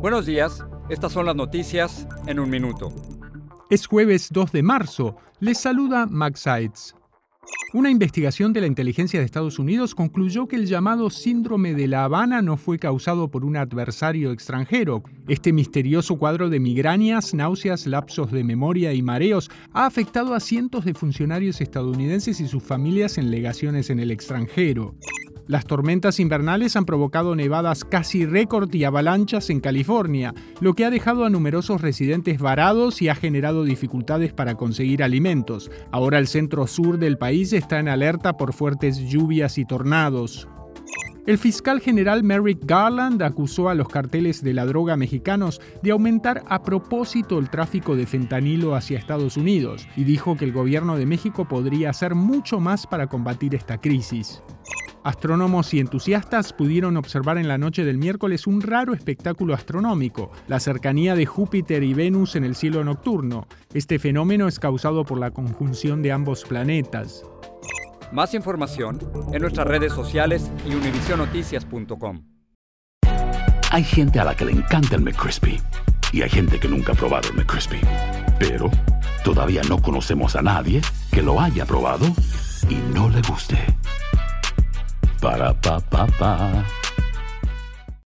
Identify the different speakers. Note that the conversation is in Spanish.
Speaker 1: Buenos días, estas son las noticias en un minuto.
Speaker 2: Es jueves 2 de marzo, les saluda Max Sides. Una investigación de la inteligencia de Estados Unidos concluyó que el llamado síndrome de La Habana no fue causado por un adversario extranjero. Este misterioso cuadro de migrañas, náuseas, lapsos de memoria y mareos ha afectado a cientos de funcionarios estadounidenses y sus familias en legaciones en el extranjero. Las tormentas invernales han provocado nevadas casi récord y avalanchas en California, lo que ha dejado a numerosos residentes varados y ha generado dificultades para conseguir alimentos. Ahora el centro sur del país está en alerta por fuertes lluvias y tornados. El fiscal general Merrick Garland acusó a los carteles de la droga mexicanos de aumentar a propósito el tráfico de fentanilo hacia Estados Unidos y dijo que el gobierno de México podría hacer mucho más para combatir esta crisis. Astrónomos y entusiastas pudieron observar en la noche del miércoles un raro espectáculo astronómico, la cercanía de Júpiter y Venus en el cielo nocturno. Este fenómeno es causado por la conjunción de ambos planetas.
Speaker 1: Más información en nuestras redes sociales y univisionoticias.com.
Speaker 3: Hay gente a la que le encanta el McCrispy y hay gente que nunca ha probado el McCrispy. Pero todavía no conocemos a nadie que lo haya probado y no le guste. Ba-da-ba-ba-ba